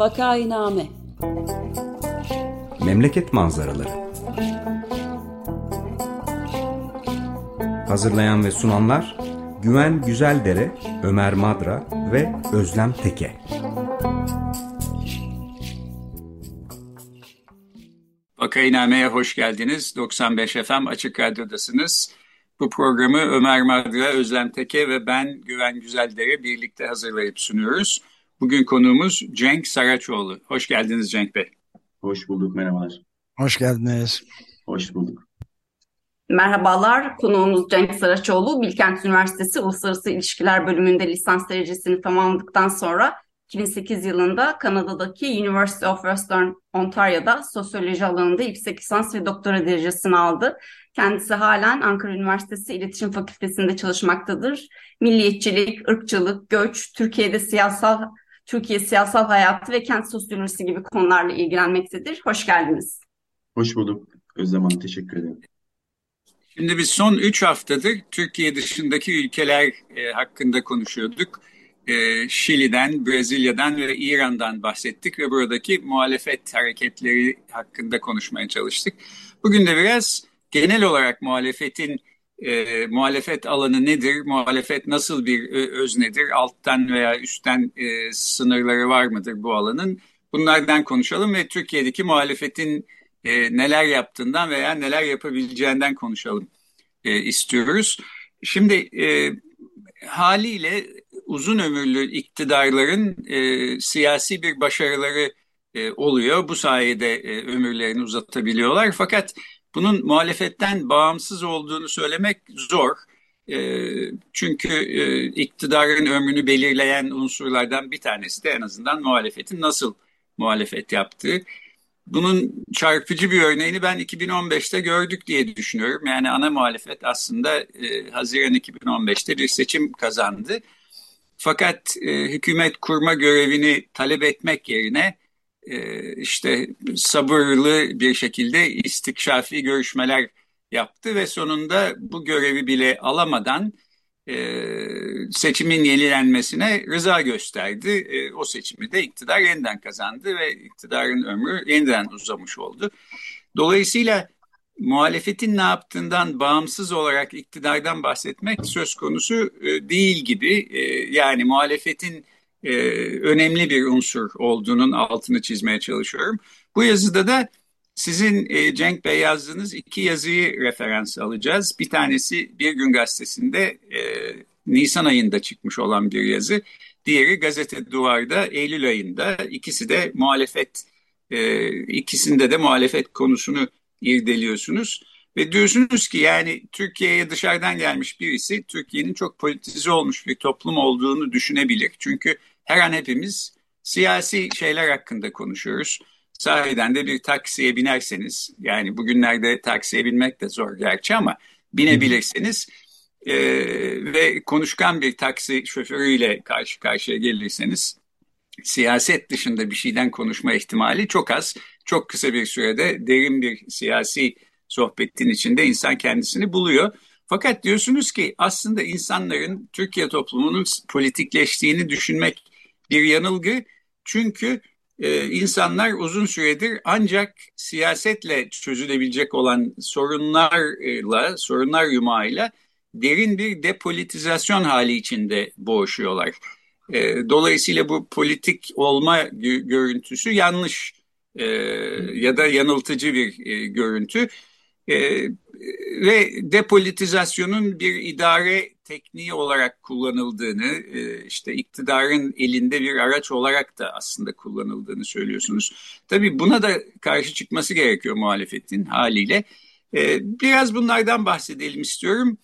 Vakainame Memleket manzaraları Hazırlayan ve sunanlar Güven Güzeldere, Ömer Madra ve Özlem Teke. Vakainame'ye hoş geldiniz. 95 FM Açık Radyo'dasınız. Bu programı Ömer Madra, Özlem Teke ve ben Güven Güzeldere birlikte hazırlayıp sunuyoruz. Bugün konuğumuz Cenk Saraçoğlu. Hoş geldiniz Cenk Bey. Hoş bulduk, merhabalar. Hoş geldiniz. Hoş bulduk. Merhabalar, konuğumuz Cenk Saraçoğlu. Bilkent Üniversitesi Uluslararası İlişkiler bölümünde lisans derecesini tamamladıktan sonra 2008 yılında Kanada'daki University of Western Ontario'da sosyoloji alanında yüksek lisans ve doktora derecesini aldı. Kendisi halen Ankara Üniversitesi İletişim Fakültesi'nde çalışmaktadır. Milliyetçilik, ırkçılık, göç, Türkiye'de siyasal Türkiye siyasal hayatı ve kent sosyolojisi gibi konularla ilgilenmektedir. Hoş geldiniz. Hoş bulduk. Özlem Hanım teşekkür ederim. Şimdi biz son 3 haftadır Türkiye dışındaki ülkeler e, hakkında konuşuyorduk. E, Şili'den, Brezilya'dan ve İran'dan bahsettik ve buradaki muhalefet hareketleri hakkında konuşmaya çalıştık. Bugün de biraz genel olarak muhalefetin e, muhalefet alanı nedir, muhalefet nasıl bir öznedir, alttan veya üstten e, sınırları var mıdır bu alanın? Bunlardan konuşalım ve Türkiye'deki muhalefetin e, neler yaptığından veya neler yapabileceğinden konuşalım e, istiyoruz. Şimdi e, haliyle uzun ömürlü iktidarların e, siyasi bir başarıları e, oluyor. Bu sayede e, ömürlerini uzatabiliyorlar. Fakat bunun muhalefetten bağımsız olduğunu söylemek zor. E, çünkü e, iktidarın ömrünü belirleyen unsurlardan bir tanesi de en azından muhalefetin nasıl muhalefet yaptığı. Bunun çarpıcı bir örneğini ben 2015'te gördük diye düşünüyorum. Yani ana muhalefet aslında e, Haziran 2015'te bir seçim kazandı. Fakat e, hükümet kurma görevini talep etmek yerine işte sabırlı bir şekilde istikşafi görüşmeler yaptı ve sonunda bu görevi bile alamadan e, seçimin yenilenmesine rıza gösterdi. E, o seçimi de iktidar yeniden kazandı ve iktidarın ömrü yeniden uzamış oldu. Dolayısıyla muhalefetin ne yaptığından bağımsız olarak iktidardan bahsetmek söz konusu e, değil gibi. Yani muhalefetin e, önemli bir unsur olduğunun altını çizmeye çalışıyorum. Bu yazıda da sizin e, Cenk Bey yazdığınız iki yazıyı referans alacağız. Bir tanesi Bir Gün Gazetesi'nde e, Nisan ayında çıkmış olan bir yazı. Diğeri Gazete Duvar'da Eylül ayında. İkisi de muhalefet, e, ikisinde de muhalefet konusunu irdeliyorsunuz. Ve diyorsunuz ki yani Türkiye'ye dışarıdan gelmiş birisi Türkiye'nin çok politize olmuş bir toplum olduğunu düşünebilir. Çünkü her an hepimiz siyasi şeyler hakkında konuşuyoruz. Sahiden de bir taksiye binerseniz yani bugünlerde taksiye binmek de zor gerçi ama binebilirseniz e, ve konuşkan bir taksi şoförüyle karşı karşıya gelirseniz siyaset dışında bir şeyden konuşma ihtimali çok az. Çok kısa bir sürede derin bir siyasi sohbetin içinde insan kendisini buluyor. Fakat diyorsunuz ki aslında insanların Türkiye toplumunun politikleştiğini düşünmek bir yanılgı. Çünkü e, insanlar uzun süredir ancak siyasetle çözülebilecek olan sorunlarla, sorunlar yumağıyla derin bir depolitizasyon hali içinde boğuşuyorlar. E, dolayısıyla bu politik olma görüntüsü yanlış e, ya da yanıltıcı bir e, görüntü. E, ve depolitizasyonun bir idare tekniği olarak kullanıldığını, e, işte iktidarın elinde bir araç olarak da aslında kullanıldığını söylüyorsunuz. Tabii buna da karşı çıkması gerekiyor muhalefetin haliyle. E, biraz bunlardan bahsedelim istiyorum.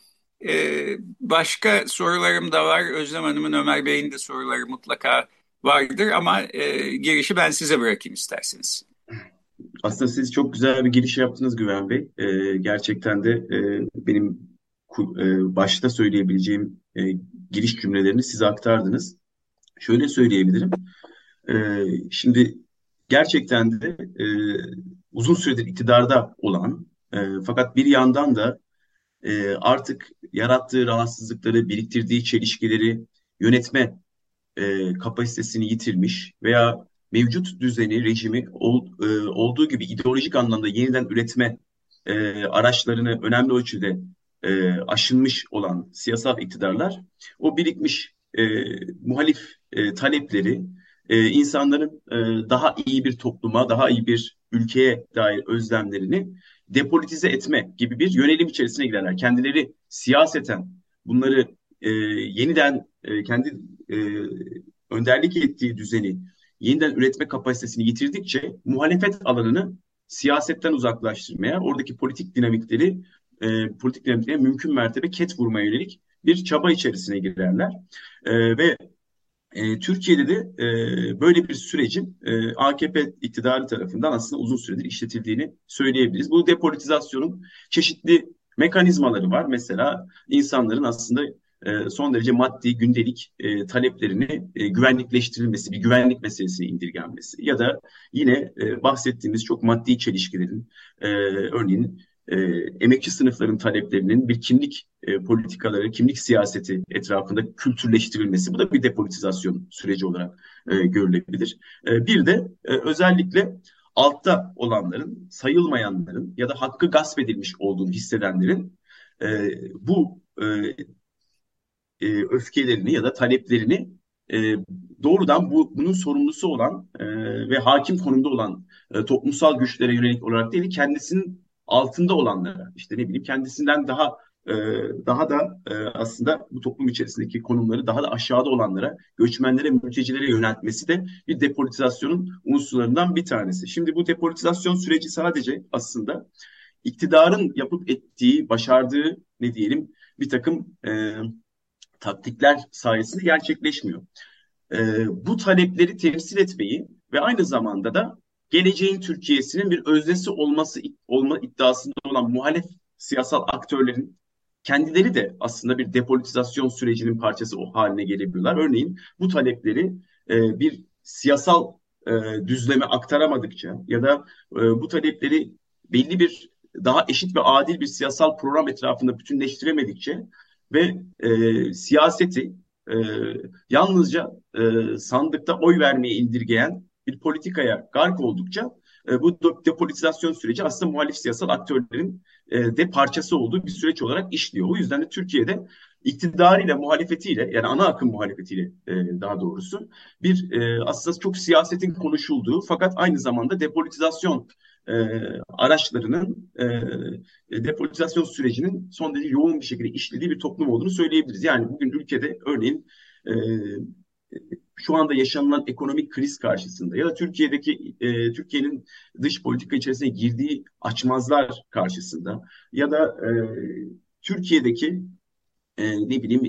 E, başka sorularım da var. Özlem Hanım'ın, Ömer Bey'in de soruları mutlaka vardır ama girişi ben size bırakayım isterseniz. Aslında siz çok güzel bir giriş yaptınız Güven Bey. Ee, gerçekten de e, benim e, başta söyleyebileceğim e, giriş cümlelerini size aktardınız. Şöyle söyleyebilirim. E, şimdi gerçekten de e, uzun süredir iktidarda olan e, fakat bir yandan da e, artık yarattığı rahatsızlıkları, biriktirdiği çelişkileri yönetme e, kapasitesini yitirmiş veya mevcut düzeni, rejimi ol, e, olduğu gibi ideolojik anlamda yeniden üretme e, araçlarını önemli ölçüde e, aşınmış olan siyasal iktidarlar o birikmiş e, muhalif e, talepleri e, insanların e, daha iyi bir topluma, daha iyi bir ülkeye dair özlemlerini depolitize etme gibi bir yönelim içerisine girerler. Kendileri siyaseten bunları e, yeniden e, kendi e, önderlik ettiği düzeni yeniden üretme kapasitesini yitirdikçe muhalefet alanını siyasetten uzaklaştırmaya, oradaki politik dinamikleri, e, politik dinamikleri mümkün mertebe ket vurmaya yönelik bir çaba içerisine girerler. E, ve e, Türkiye'de de e, böyle bir sürecin e, AKP iktidarı tarafından aslında uzun süredir işletildiğini söyleyebiliriz. Bu depolitizasyonun çeşitli mekanizmaları var. Mesela insanların aslında e, son derece maddi gündelik e, taleplerini e, güvenlikleştirilmesi, bir güvenlik meselesine indirgenmesi ya da yine e, bahsettiğimiz çok maddi çelişkilerin e, örneğin e, emekçi sınıfların taleplerinin bir kimlik e, politikaları, kimlik siyaseti etrafında kültürleştirilmesi. Bu da bir depolitizasyon süreci olarak e, görülebilir. E, bir de e, özellikle altta olanların, sayılmayanların ya da hakkı gasp edilmiş olduğunu hissedenlerin e, bu e, e, öfkelerini ya da taleplerini e, doğrudan bu bunun sorumlusu olan e, ve hakim konumda olan e, toplumsal güçlere yönelik olarak değil kendisinin altında olanlara işte ne bileyim kendisinden daha e, daha da e, aslında bu toplum içerisindeki konumları daha da aşağıda olanlara, göçmenlere, mültecilere yöneltmesi de bir depolitizasyonun unsurlarından bir tanesi. Şimdi bu depolitizasyon süreci sadece aslında iktidarın yapıp ettiği, başardığı ne diyelim bir takım e, taktikler sayesinde gerçekleşmiyor. E, bu talepleri temsil etmeyi ve aynı zamanda da geleceğin Türkiye'sinin bir öznesi olması olma iddiasında olan muhalef siyasal aktörlerin kendileri de aslında bir depolitizasyon sürecinin parçası o haline gelebiliyorlar. Örneğin bu talepleri e, bir siyasal e, düzleme aktaramadıkça ya da e, bu talepleri belli bir daha eşit ve adil bir siyasal program etrafında bütünleştiremedikçe ve e, siyaseti e, yalnızca e, sandıkta oy vermeye indirgeyen bir politikaya gark oldukça e, bu depolitizasyon süreci aslında muhalif siyasal aktörlerin e, de parçası olduğu bir süreç olarak işliyor. O yüzden de Türkiye'de iktidarıyla, muhalefetiyle yani ana akım muhalefetiyle e, daha doğrusu bir e, aslında çok siyasetin konuşulduğu fakat aynı zamanda depolitizasyon e, araçlarının e, depolitizasyon sürecinin son derece yoğun bir şekilde işlediği bir toplum olduğunu söyleyebiliriz. Yani bugün ülkede örneğin e, şu anda yaşanılan ekonomik kriz karşısında ya da Türkiye'deki e, Türkiye'nin dış politika içerisine girdiği açmazlar karşısında ya da e, Türkiye'deki e, ne bileyim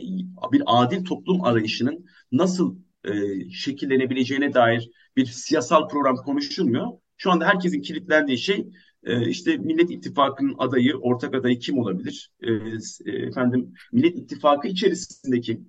bir adil toplum arayışının nasıl e, şekillenebileceğine dair bir siyasal program konuşulmuyor. Şu anda herkesin kilitlendiği şey e, işte Millet İttifakı'nın adayı, ortak adayı kim olabilir? E, e, efendim Millet İttifakı içerisindeki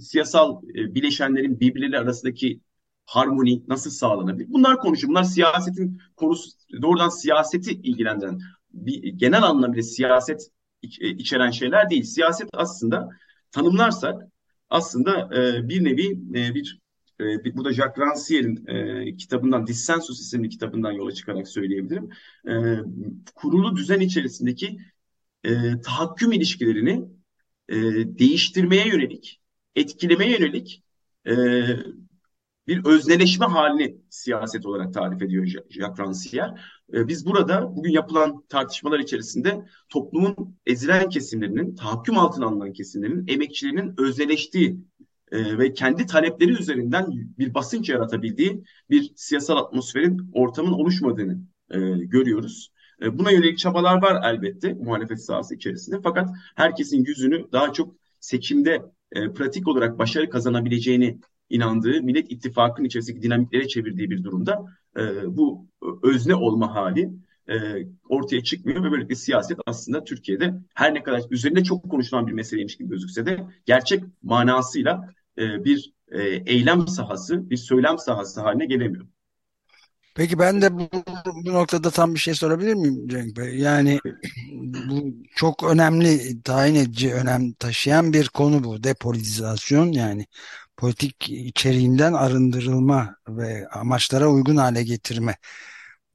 siyasal bileşenlerin birbirleri arasındaki harmoni nasıl sağlanabilir? Bunlar konuşuyor. Bunlar siyasetin konusu, doğrudan siyaseti ilgilendiren, bir, genel anlamda siyaset iç, içeren şeyler değil. Siyaset aslında tanımlarsak aslında bir nevi bir e, burada Jacques Rancière'in e, kitabından Dissensus isimli kitabından yola çıkarak söyleyebilirim. E, kurulu düzen içerisindeki e, tahakküm ilişkilerini e, değiştirmeye yönelik, etkilemeye yönelik e, bir özneleşme halini siyaset olarak tarif ediyor Jacques Rancière. E, biz burada bugün yapılan tartışmalar içerisinde toplumun ezilen kesimlerinin, tahakküm altına alınan kesimlerin, emekçilerinin özneleştiği e, ve kendi talepleri üzerinden bir basınç yaratabildiği bir siyasal atmosferin, ortamın oluşmadığını e, görüyoruz. E, buna yönelik çabalar var elbette muhalefet sahası içerisinde. Fakat herkesin yüzünü daha çok seçimde e, pratik olarak başarı kazanabileceğini inandığı Millet İttifakı'nın içerisindeki dinamiklere çevirdiği bir durumda e, bu özne olma hali e, ortaya çıkmıyor ve böylelikle siyaset aslında Türkiye'de her ne kadar üzerinde çok konuşulan bir meseleymiş gibi gözükse de gerçek manasıyla e, bir e, eylem sahası, bir söylem sahası haline gelemiyor. Peki ben de bu, bu noktada tam bir şey sorabilir miyim Cenk Bey? Yani bu çok önemli, tayin edici önem taşıyan bir konu bu. Depolitizasyon yani politik içeriğinden arındırılma ve amaçlara uygun hale getirme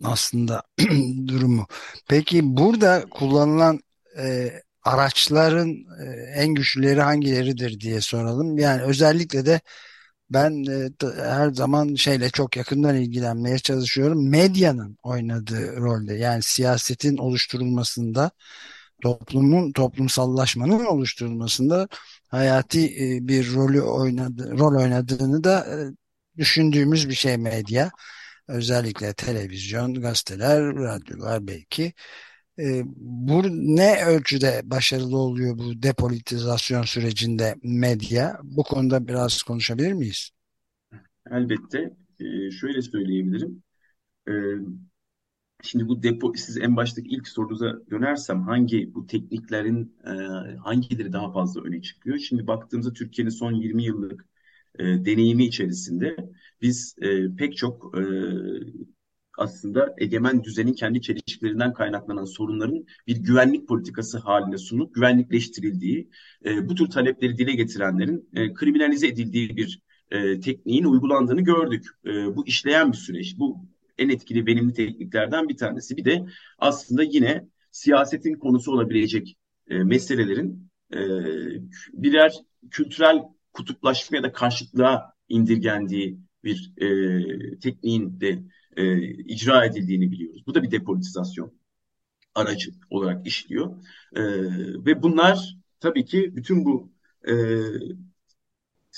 aslında durumu. Peki burada kullanılan e, araçların e, en güçlüleri hangileridir diye soralım. Yani özellikle de ben e, her zaman şeyle çok yakından ilgilenmeye çalışıyorum. Medyanın oynadığı rolde yani siyasetin oluşturulmasında toplumun toplumsallaşmanın oluşturulmasında hayati e, bir rolü oynadı, rol oynadığını da düşündüğümüz bir şey medya. Özellikle televizyon, gazeteler, radyolar belki. E, bu ne ölçüde başarılı oluyor bu depolitizasyon sürecinde medya? Bu konuda biraz konuşabilir miyiz? Elbette. E, şöyle söyleyebilirim. E, şimdi bu depo, siz en baştaki ilk sorunuza dönersem hangi bu tekniklerin e, hangileri daha fazla öne çıkıyor? Şimdi baktığımızda Türkiye'nin son 20 yıllık e, deneyimi içerisinde biz e, pek çok e, aslında egemen düzenin kendi çelişkilerinden kaynaklanan sorunların bir güvenlik politikası haline sunup güvenlikleştirildiği, e, bu tür talepleri dile getirenlerin e, kriminalize edildiği bir e, tekniğin uygulandığını gördük. E, bu işleyen bir süreç. Bu en etkili, verimli tekniklerden bir tanesi. Bir de aslında yine siyasetin konusu olabilecek e, meselelerin e, birer kültürel kutuplaşma ya da karşıtlığa indirgendiği bir e, tekniğin de e, icra edildiğini biliyoruz. Bu da bir depolitizasyon aracı olarak işliyor. E, ve bunlar tabii ki bütün bu e,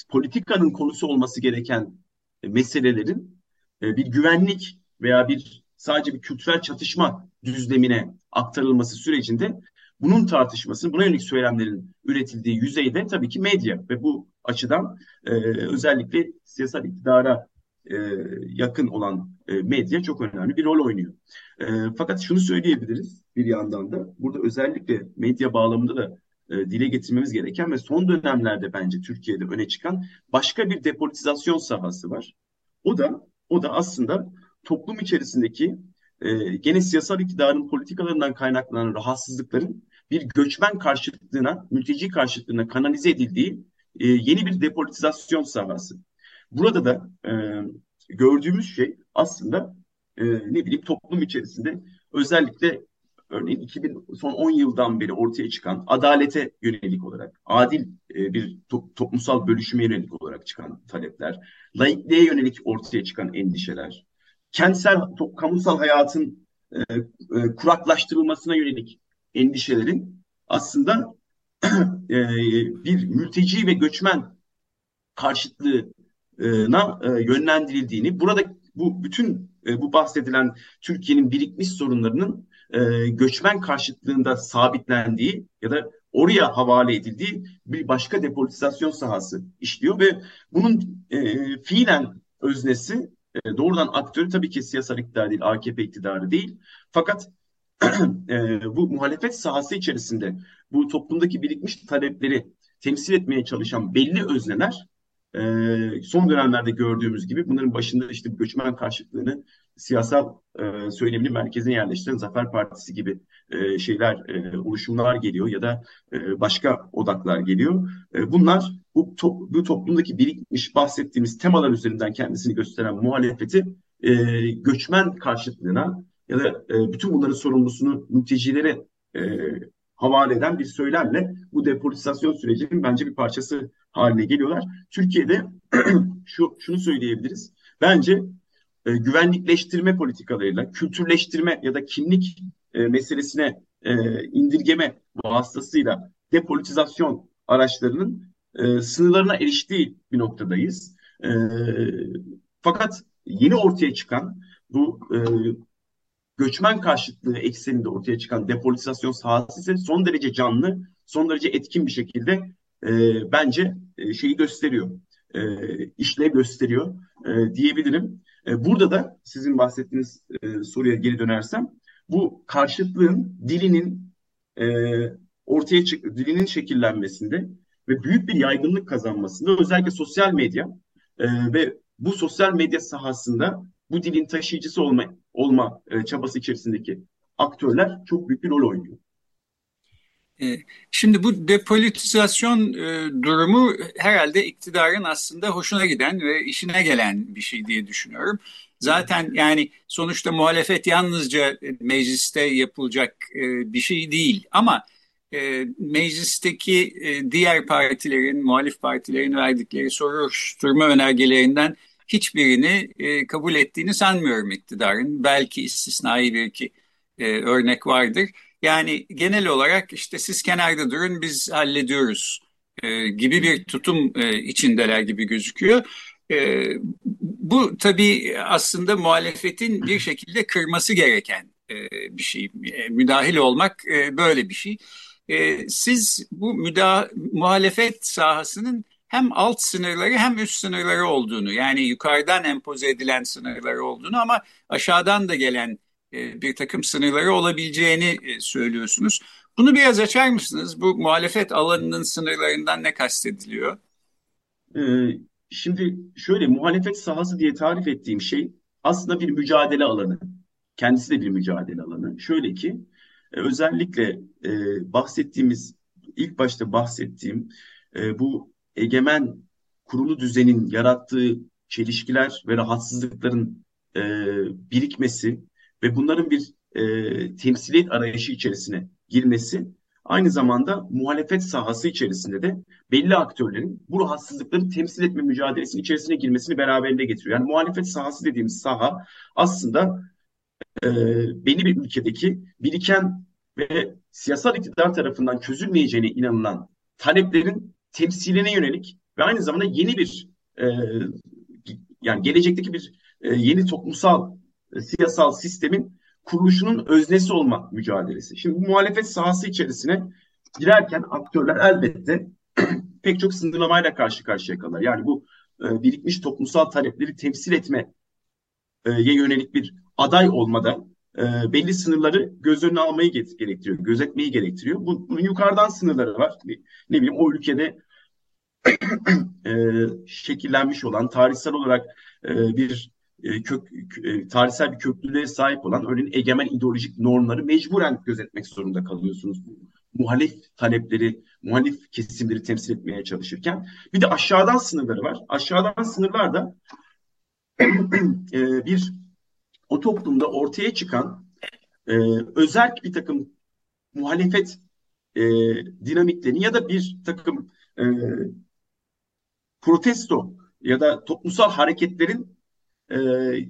politikanın konusu olması gereken meselelerin e, bir güvenlik veya bir sadece bir kültürel çatışma düzlemine aktarılması sürecinde bunun tartışmasının, buna yönelik söylemlerin üretildiği yüzeyde tabii ki medya ve bu açıdan e, özellikle siyasal iktidara e, yakın olan e, medya çok önemli bir rol oynuyor. E, fakat şunu söyleyebiliriz bir yandan da burada özellikle medya bağlamında da e, dile getirmemiz gereken ve son dönemlerde bence Türkiye'de öne çıkan başka bir depolitizasyon sahası var. O da o da aslında toplum içerisindeki e, gene siyasal iktidarın politikalarından kaynaklanan rahatsızlıkların bir göçmen karşıtlığına, mülteci karşıtlığına kanalize edildiği e, yeni bir depolitizasyon sahası. Burada da e, gördüğümüz şey aslında e, ne bileyim toplum içerisinde özellikle örneğin 2000 son 10 yıldan beri ortaya çıkan adalete yönelik olarak, adil e, bir to toplumsal bölüşüme yönelik olarak çıkan talepler, laikliğe yönelik ortaya çıkan endişeler, kentsel kamusal hayatın e, e, kuraklaştırılmasına yönelik endişelerin aslında e, bir mülteci ve göçmen karşıtlığına e, yönlendirildiğini, burada bu bütün e, bu bahsedilen Türkiye'nin birikmiş sorunlarının e, göçmen karşıtlığında sabitlendiği ya da oraya havale edildiği bir başka depolitizasyon sahası işliyor ve bunun e, fiilen öznesi e, doğrudan aktörü tabii ki siyasal iktidar değil, AKP iktidarı değil. Fakat e, bu muhalefet sahası içerisinde bu toplumdaki birikmiş talepleri temsil etmeye çalışan belli özneler e, son dönemlerde gördüğümüz gibi bunların başında işte göçmen karşıtlığını siyasal e, söylemini merkezine yerleştiren Zafer Partisi gibi e, şeyler, e, oluşumlar geliyor ya da e, başka odaklar geliyor. E, bunlar bu, to bu toplumdaki birikmiş bahsettiğimiz temalar üzerinden kendisini gösteren muhalefeti e, göçmen karşıtlığına ya da e, bütün bunların sorumlusunu mültecilere e, havale eden bir söylemle bu depolitizasyon sürecinin bence bir parçası haline geliyorlar. Türkiye'de şu şunu söyleyebiliriz. Bence e, güvenlikleştirme politikalarıyla kültürleştirme ya da kimlik e, meselesine e, indirgeme vasıtasıyla depolitizasyon araçlarının e, sınırlarına eriştiği bir noktadayız. E, fakat yeni ortaya çıkan bu e, göçmen karşıtlığı ekseninde ortaya çıkan depolitizasyon sahası ise son derece canlı, son derece etkin bir şekilde e, bence e, şeyi gösteriyor, e, işlev gösteriyor e, diyebilirim. E, burada da sizin bahsettiğiniz e, soruya geri dönersem, bu karşıtlığın dilinin e, ortaya çık, dilinin şekillenmesinde ve büyük bir yaygınlık kazanmasında özellikle sosyal medya e, ve bu sosyal medya sahasında bu dilin taşıyıcısı olma, olma e, çabası içerisindeki aktörler çok büyük bir rol oynuyor. E, şimdi bu depolitizasyon e, durumu herhalde iktidarın aslında hoşuna giden ve işine gelen bir şey diye düşünüyorum. Zaten yani sonuçta muhalefet yalnızca mecliste yapılacak e, bir şey değil ama meclisteki diğer partilerin, muhalif partilerin verdikleri soruşturma önergelerinden hiçbirini kabul ettiğini sanmıyorum iktidarın. Belki istisnai bir iki örnek vardır. Yani genel olarak işte siz kenarda durun biz hallediyoruz e, gibi bir tutum e, içindeler gibi gözüküyor. E, bu tabii aslında muhalefetin bir şekilde kırması gereken e, bir şey. E, müdahil olmak e, böyle bir şey. E, siz bu müdah muhalefet sahasının hem alt sınırları hem üst sınırları olduğunu yani yukarıdan empoze edilen sınırları olduğunu ama aşağıdan da gelen e, bir takım sınırları olabileceğini e, söylüyorsunuz. Bunu biraz açar mısınız? Bu muhalefet alanının sınırlarından ne kastediliyor? Ee, şimdi şöyle muhalefet sahası diye tarif ettiğim şey aslında bir mücadele alanı. Kendisi de bir mücadele alanı. Şöyle ki e, özellikle bahsettiğimiz ilk başta bahsettiğim bu egemen kurulu düzenin yarattığı çelişkiler ve rahatsızlıkların birikmesi ve bunların bir e, temsiliyet arayışı içerisine girmesi aynı zamanda muhalefet sahası içerisinde de belli aktörlerin bu rahatsızlıkları temsil etme mücadelesinin içerisine girmesini beraberinde getiriyor. Yani muhalefet sahası dediğimiz saha aslında e, belli bir ülkedeki biriken ve siyasal iktidar tarafından çözülmeyeceğine inanılan taleplerin temsiline yönelik ve aynı zamanda yeni bir e, yani gelecekteki bir e, yeni toplumsal siyasal sistemin kuruluşunun öznesi olma mücadelesi. Şimdi bu muhalefet sahası içerisine girerken aktörler elbette pek çok sınırlamayla karşı karşıya kalır. Yani bu e, birikmiş toplumsal talepleri temsil etmeye yönelik bir aday olmada e, belli sınırları göz önüne almayı gerektiriyor, gözetmeyi gerektiriyor. Bu, bunun yukarıdan sınırları var. Ne bileyim o ülkede e, şekillenmiş olan tarihsel olarak e, bir e, kök, e, tarihsel bir köklülüğe sahip olan örneğin egemen ideolojik normları mecburen gözetmek zorunda kalıyorsunuz. Muhalif talepleri, muhalif kesimleri temsil etmeye çalışırken. Bir de aşağıdan sınırları var. Aşağıdan sınırlar da e, bir o toplumda ortaya çıkan e, özel bir takım muhalefet e, dinamiklerini ya da bir takım e, protesto ya da toplumsal hareketlerin e,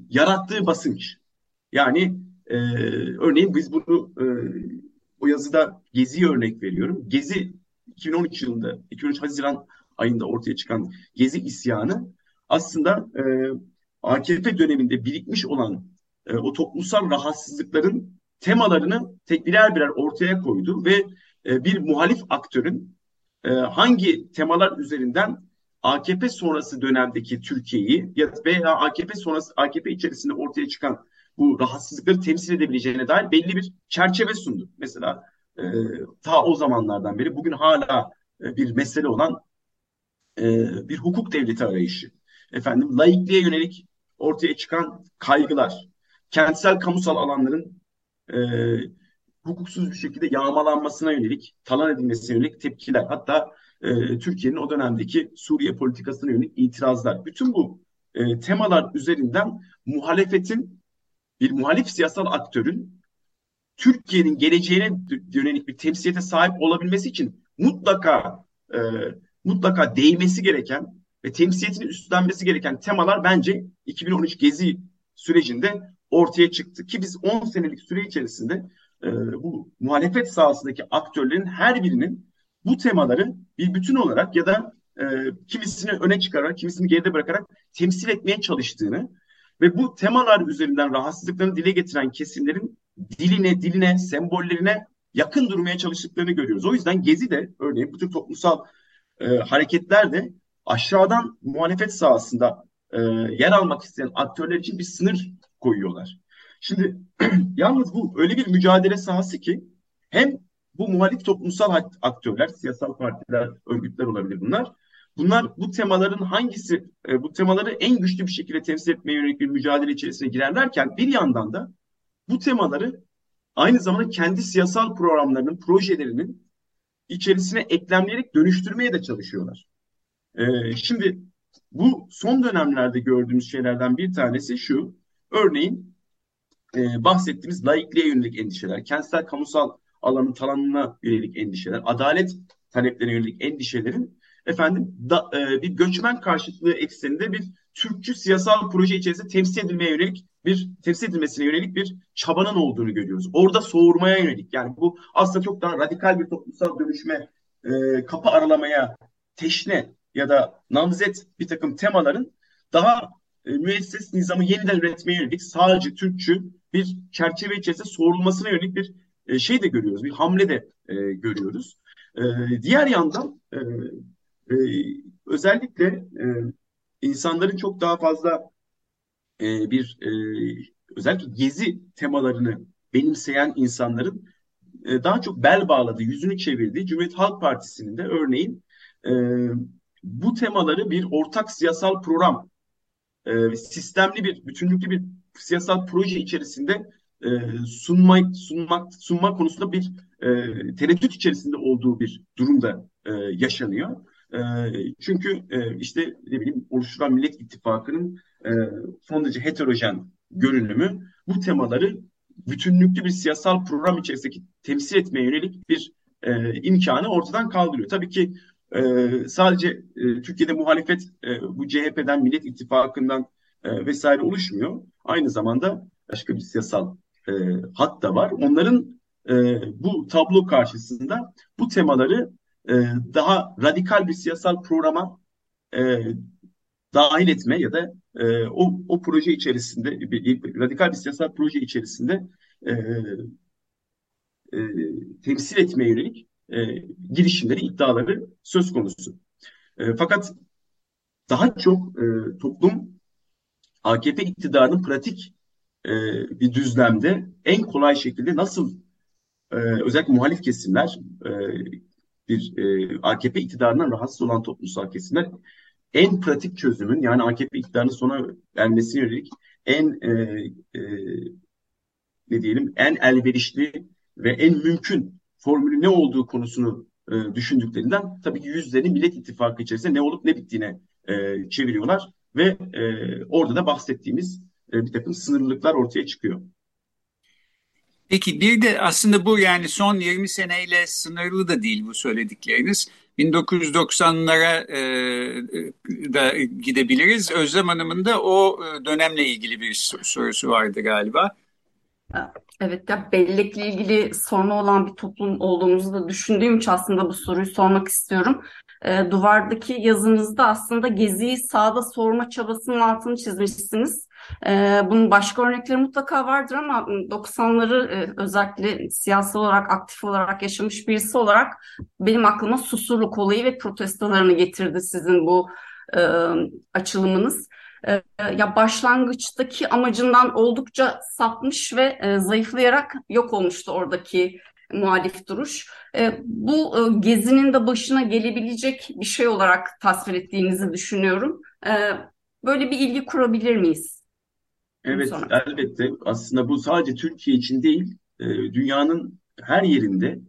yarattığı basınç. Yani e, örneğin biz bunu e, o yazıda Gezi'ye örnek veriyorum. Gezi 2013 yılında, 2013 Haziran ayında ortaya çıkan Gezi isyanı aslında e, AKP döneminde birikmiş olan e, o toplumsal rahatsızlıkların temalarını tek birer birer ortaya koydu ve e, bir muhalif aktörün e, hangi temalar üzerinden AKP sonrası dönemdeki Türkiye'yi ya veya AKP sonrası AKP içerisinde ortaya çıkan bu rahatsızlıkları temsil edebileceğine dair belli bir çerçeve sundu. Mesela e, ta o zamanlardan beri bugün hala e, bir mesele olan e, bir hukuk devleti arayışı. Efendim laikliğe yönelik ortaya çıkan kaygılar, kentsel kamusal alanların e, hukuksuz bir şekilde yağmalanmasına yönelik, talan edilmesine yönelik tepkiler. Hatta e, Türkiye'nin o dönemdeki Suriye politikasına yönelik itirazlar. Bütün bu e, temalar üzerinden muhalefetin bir muhalif siyasal aktörün Türkiye'nin geleceğine yönelik bir temsiliyete sahip olabilmesi için mutlaka e, mutlaka değmesi gereken ve temsiliyetini üstlenmesi gereken temalar bence 2013 Gezi sürecinde ortaya çıktı. Ki biz 10 senelik süre içerisinde e, bu muhalefet sahasındaki aktörlerin her birinin bu temaları bir bütün olarak ya da e, kimisini öne çıkararak, kimisini geride bırakarak temsil etmeye çalıştığını ve bu temalar üzerinden rahatsızlıklarını dile getiren kesimlerin diline, diline, sembollerine yakın durmaya çalıştıklarını görüyoruz. O yüzden Gezi de örneğin bu tür toplumsal e, hareketler de aşağıdan muhalefet sahasında e, yer almak isteyen aktörler için bir sınır koyuyorlar. Şimdi yalnız bu öyle bir mücadele sahası ki hem bu muhalif toplumsal aktörler, siyasal partiler, örgütler olabilir bunlar. Bunlar bu temaların hangisi, e, bu temaları en güçlü bir şekilde temsil etmeye yönelik bir mücadele içerisine girerlerken bir yandan da bu temaları aynı zamanda kendi siyasal programlarının, projelerinin içerisine eklemleyerek dönüştürmeye de çalışıyorlar. E, şimdi bu son dönemlerde gördüğümüz şeylerden bir tanesi şu. Örneğin e, bahsettiğimiz laikliğe yönelik endişeler, kentsel kamusal alanın talanına yönelik endişeler, adalet taleplerine yönelik endişelerin efendim da, e, bir göçmen karşıtlığı ekseninde bir Türkçü siyasal proje içerisinde temsil edilmeye yönelik bir temsil edilmesine yönelik bir çabanın olduğunu görüyoruz. Orada soğurmaya yönelik yani bu aslında çok daha radikal bir toplumsal dönüşme, e, kapı aralamaya teşne ya da namzet bir takım temaların daha e, müesses nizamı yeniden üretmeye yönelik sağcı, Türkçü bir çerçeve içerisinde sorulmasına yönelik bir e, şey de görüyoruz. Bir hamle de e, görüyoruz. E, diğer yandan e, e, özellikle e, insanların çok daha fazla e, bir e, özellikle gezi temalarını benimseyen insanların e, daha çok bel bağladığı, yüzünü çevirdiği Cumhuriyet Halk Partisi'nin de örneğin e, bu temaları bir ortak siyasal program, e, sistemli bir, bütünlüklü bir siyasal proje içerisinde e, sunmak, sunmak, sunmak konusunda bir e, tereddüt içerisinde olduğu bir durumda e, yaşanıyor. E, çünkü e, işte ne bileyim oluşturan Millet İttifakı'nın e, son derece heterojen görünümü bu temaları bütünlüklü bir siyasal program içerisindeki temsil etmeye yönelik bir e, imkanı ortadan kaldırıyor. Tabii ki e, sadece e, Türkiye'de muhalefet e, bu CHP'den, Millet İttifakı'ndan e, vesaire oluşmuyor. Aynı zamanda başka bir siyasal e, hat da var. Onların e, bu tablo karşısında bu temaları e, daha radikal bir siyasal programa e, dahil etme ya da e, o, o proje içerisinde bir, radikal bir siyasal proje içerisinde e, e, temsil etmeye yönelik e, girişimleri, iddiaları söz konusu. E, fakat daha çok e, toplum AKP iktidarının pratik e, bir düzlemde en kolay şekilde nasıl e, özellikle muhalif kesimler e, bir e, AKP iktidarından rahatsız olan toplumsal kesimler en pratik çözümün yani AKP iktidarının sona ermesine yönelik en e, e, ne diyelim en elverişli ve en mümkün formülü ne olduğu konusunu e, düşündüklerinden tabii ki yüzlerini Millet İttifakı içerisinde ne olup ne bittiğine e, çeviriyorlar ve e, orada da bahsettiğimiz e, bir takım sınırlılıklar ortaya çıkıyor. Peki bir de aslında bu yani son 20 seneyle sınırlı da değil bu söyledikleriniz. 1990'lara e, da gidebiliriz. Özlem Hanım'ın da o e, dönemle ilgili bir sorusu vardı galiba. Evet ya bellekle ilgili sorunu olan bir toplum olduğumuzu da düşündüğüm için aslında bu soruyu sormak istiyorum. E, duvardaki yazınızda aslında geziyi sağda sorma çabasının altını çizmişsiniz. E, bunun başka örnekleri mutlaka vardır ama 90'ları e, özellikle siyasi olarak aktif olarak yaşamış birisi olarak benim aklıma Susurluk olayı ve protestolarını getirdi sizin bu e, açılımınız. E, ya başlangıçtaki amacından oldukça sapmış ve e, zayıflayarak yok olmuştu oradaki muhalif duruş. E, bu e, gezinin de başına gelebilecek bir şey olarak tasvir ettiğinizi düşünüyorum. Böyle bir ilgi kurabilir miyiz? Evet, elbette. Aslında bu sadece Türkiye için değil, e, dünyanın her yerinde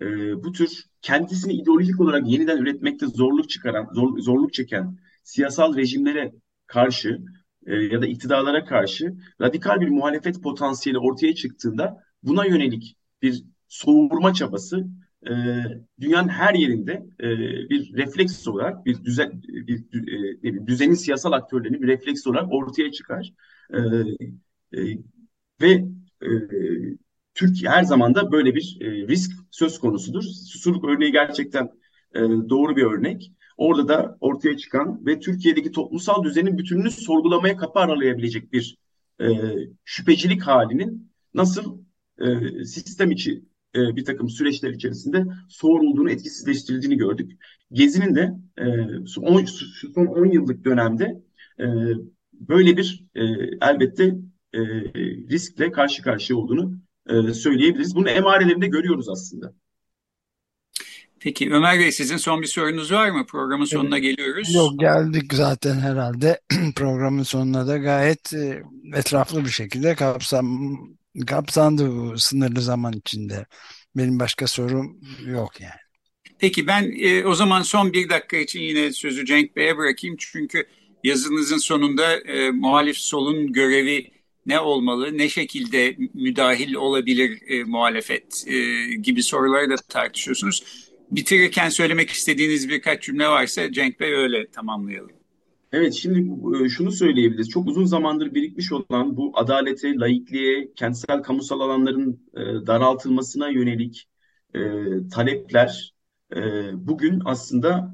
e, bu tür kendisini ideolojik olarak yeniden üretmekte zorluk çıkaran, zor, zorluk çeken siyasal rejimlere karşı e, ya da iktidarlara karşı radikal bir muhalefet potansiyeli ortaya çıktığında buna yönelik bir soğurma çabası e, dünyanın her yerinde e, bir refleks olarak bir düzen bir, e, düzenin siyasal aktörlerinin bir refleks olarak ortaya çıkar. E, e, ve e, Türkiye her zaman da böyle bir e, risk söz konusudur. Susurluk örneği gerçekten e, doğru bir örnek. Orada da ortaya çıkan ve Türkiye'deki toplumsal düzenin bütününü sorgulamaya kapı aralayabilecek bir e, şüphecilik halinin nasıl e, sistem içi e, bir takım süreçler içerisinde soğurulduğunu, etkisizleştirildiğini gördük. Gezi'nin de e, son, 10, son 10 yıllık dönemde e, böyle bir e, elbette e, riskle karşı karşıya olduğunu e, söyleyebiliriz. Bunun emarelerini de görüyoruz aslında. Peki Ömer Bey sizin son bir sorunuz var mı? Programın sonuna geliyoruz. Yok geldik zaten herhalde programın sonuna da gayet e, etraflı bir şekilde kapsam kapsandı bu sınırlı zaman içinde. Benim başka sorum yok yani. Peki ben e, o zaman son bir dakika için yine sözü Cenk Bey'e bırakayım. Çünkü yazınızın sonunda e, muhalif solun görevi ne olmalı, ne şekilde müdahil olabilir e, muhalefet e, gibi soruları da tartışıyorsunuz. Bitirirken söylemek istediğiniz birkaç cümle varsa Cenk Bey öyle tamamlayalım. Evet, şimdi e, şunu söyleyebiliriz. Çok uzun zamandır birikmiş olan bu adalete, laikliğe, kentsel kamusal alanların e, daraltılmasına yönelik e, talepler bugün aslında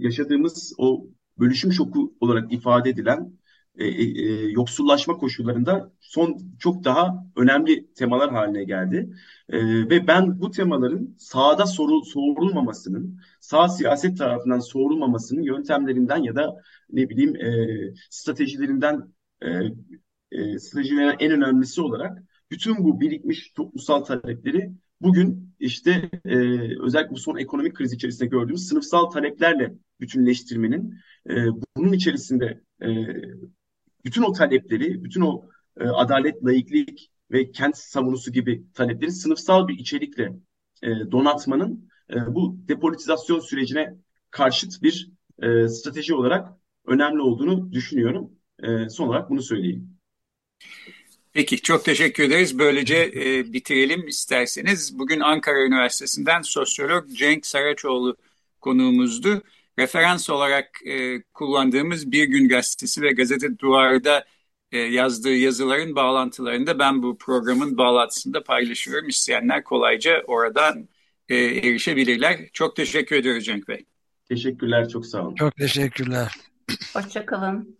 yaşadığımız o bölüşüm şoku olarak ifade edilen e, e, yoksullaşma koşullarında son çok daha önemli temalar haline geldi. E, ve ben bu temaların sağda soru, sorulmamasının, sağ siyaset tarafından sorulmamasının yöntemlerinden ya da ne bileyim e, stratejilerinden e, e, stratejilerin en önemlisi olarak bütün bu birikmiş toplumsal talepleri bugün işte e, özellikle bu son ekonomik kriz içerisinde gördüğümüz sınıfsal taleplerle bütünleştirmenin e, bunun içerisinde e, bütün o talepleri, bütün o e, adalet, layıklık ve kent savunusu gibi talepleri sınıfsal bir içerikle e, donatmanın e, bu depolitizasyon sürecine karşıt bir e, strateji olarak önemli olduğunu düşünüyorum. E, son olarak bunu söyleyeyim. Peki çok teşekkür ederiz. Böylece e, bitirelim isterseniz. Bugün Ankara Üniversitesi'nden sosyolog Cenk Saraçoğlu konuğumuzdu. Referans olarak e, kullandığımız Bir Gün Gazetesi ve Gazete Duvar'da e, yazdığı yazıların bağlantılarını da ben bu programın bağlantısında paylaşıyorum. İsteyenler kolayca oradan e, erişebilirler. Çok teşekkür ediyoruz Cenk Bey. Teşekkürler, çok sağ olun. Çok teşekkürler. Hoşçakalın.